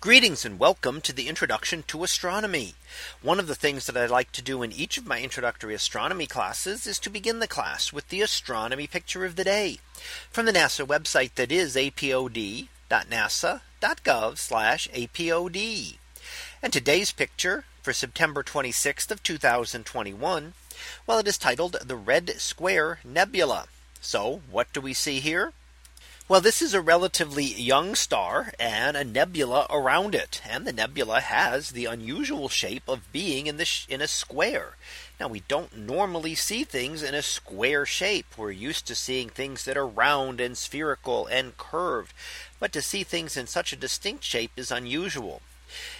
Greetings and welcome to the introduction to astronomy. One of the things that I like to do in each of my introductory astronomy classes is to begin the class with the astronomy picture of the day from the NASA website that is apod.nasa.gov apod. And today's picture for September 26th of 2021. Well, it is titled the Red Square Nebula. So what do we see here? Well, this is a relatively young star and a nebula around it. And the nebula has the unusual shape of being in the in a square. Now we don't normally see things in a square shape. We're used to seeing things that are round and spherical and curved. But to see things in such a distinct shape is unusual.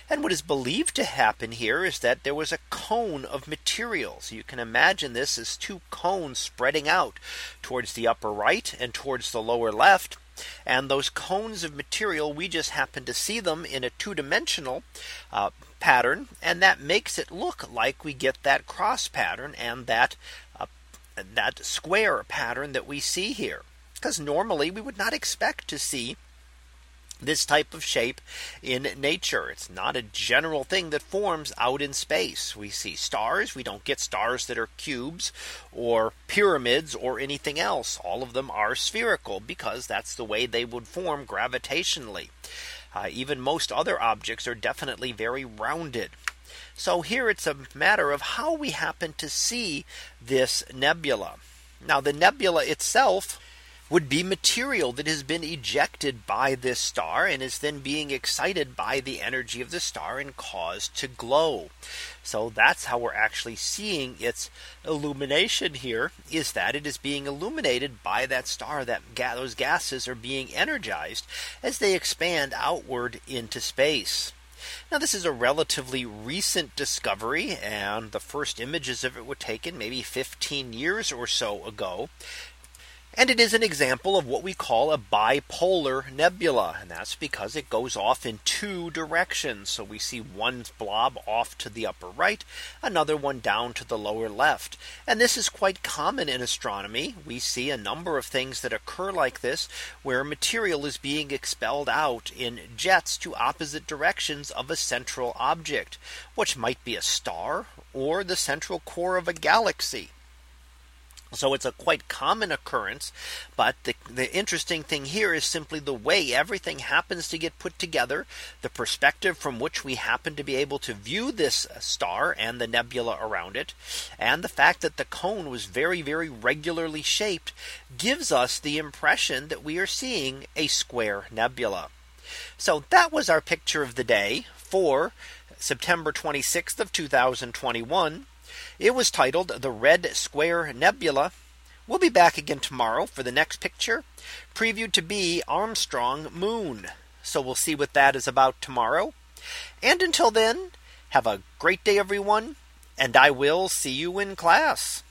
And what is believed to happen here is that there was a cone of materials. You can imagine this as two cones spreading out towards the upper right and towards the lower left. And those cones of material, we just happen to see them in a two dimensional uh, pattern. And that makes it look like we get that cross pattern and that uh, that square pattern that we see here. Because normally we would not expect to see this type of shape in nature. It's not a general thing that forms out in space. We see stars. We don't get stars that are cubes or pyramids or anything else. All of them are spherical because that's the way they would form gravitationally. Uh, even most other objects are definitely very rounded. So here it's a matter of how we happen to see this nebula. Now the nebula itself would be material that has been ejected by this star and is then being excited by the energy of the star and caused to glow. So that's how we're actually seeing its illumination here is that it is being illuminated by that star that those gases are being energized as they expand outward into space. Now this is a relatively recent discovery and the first images of it were taken maybe 15 years or so ago. And it is an example of what we call a bipolar nebula. And that's because it goes off in two directions. So we see one blob off to the upper right, another one down to the lower left. And this is quite common in astronomy. We see a number of things that occur like this, where material is being expelled out in jets to opposite directions of a central object, which might be a star or the central core of a galaxy. So it's a quite common occurrence. But the, the interesting thing here is simply the way everything happens to get put together, the perspective from which we happen to be able to view this uh, star and the nebula around it, and the fact that the cone was very, very regularly shaped gives us the impression that we are seeing a square nebula. So that was our picture of the day for September 26th of 2021. It was titled the Red Square Nebula. We'll be back again tomorrow for the next picture previewed to be Armstrong Moon. So we'll see what that is about tomorrow. And until then, have a great day, everyone. And I will see you in class.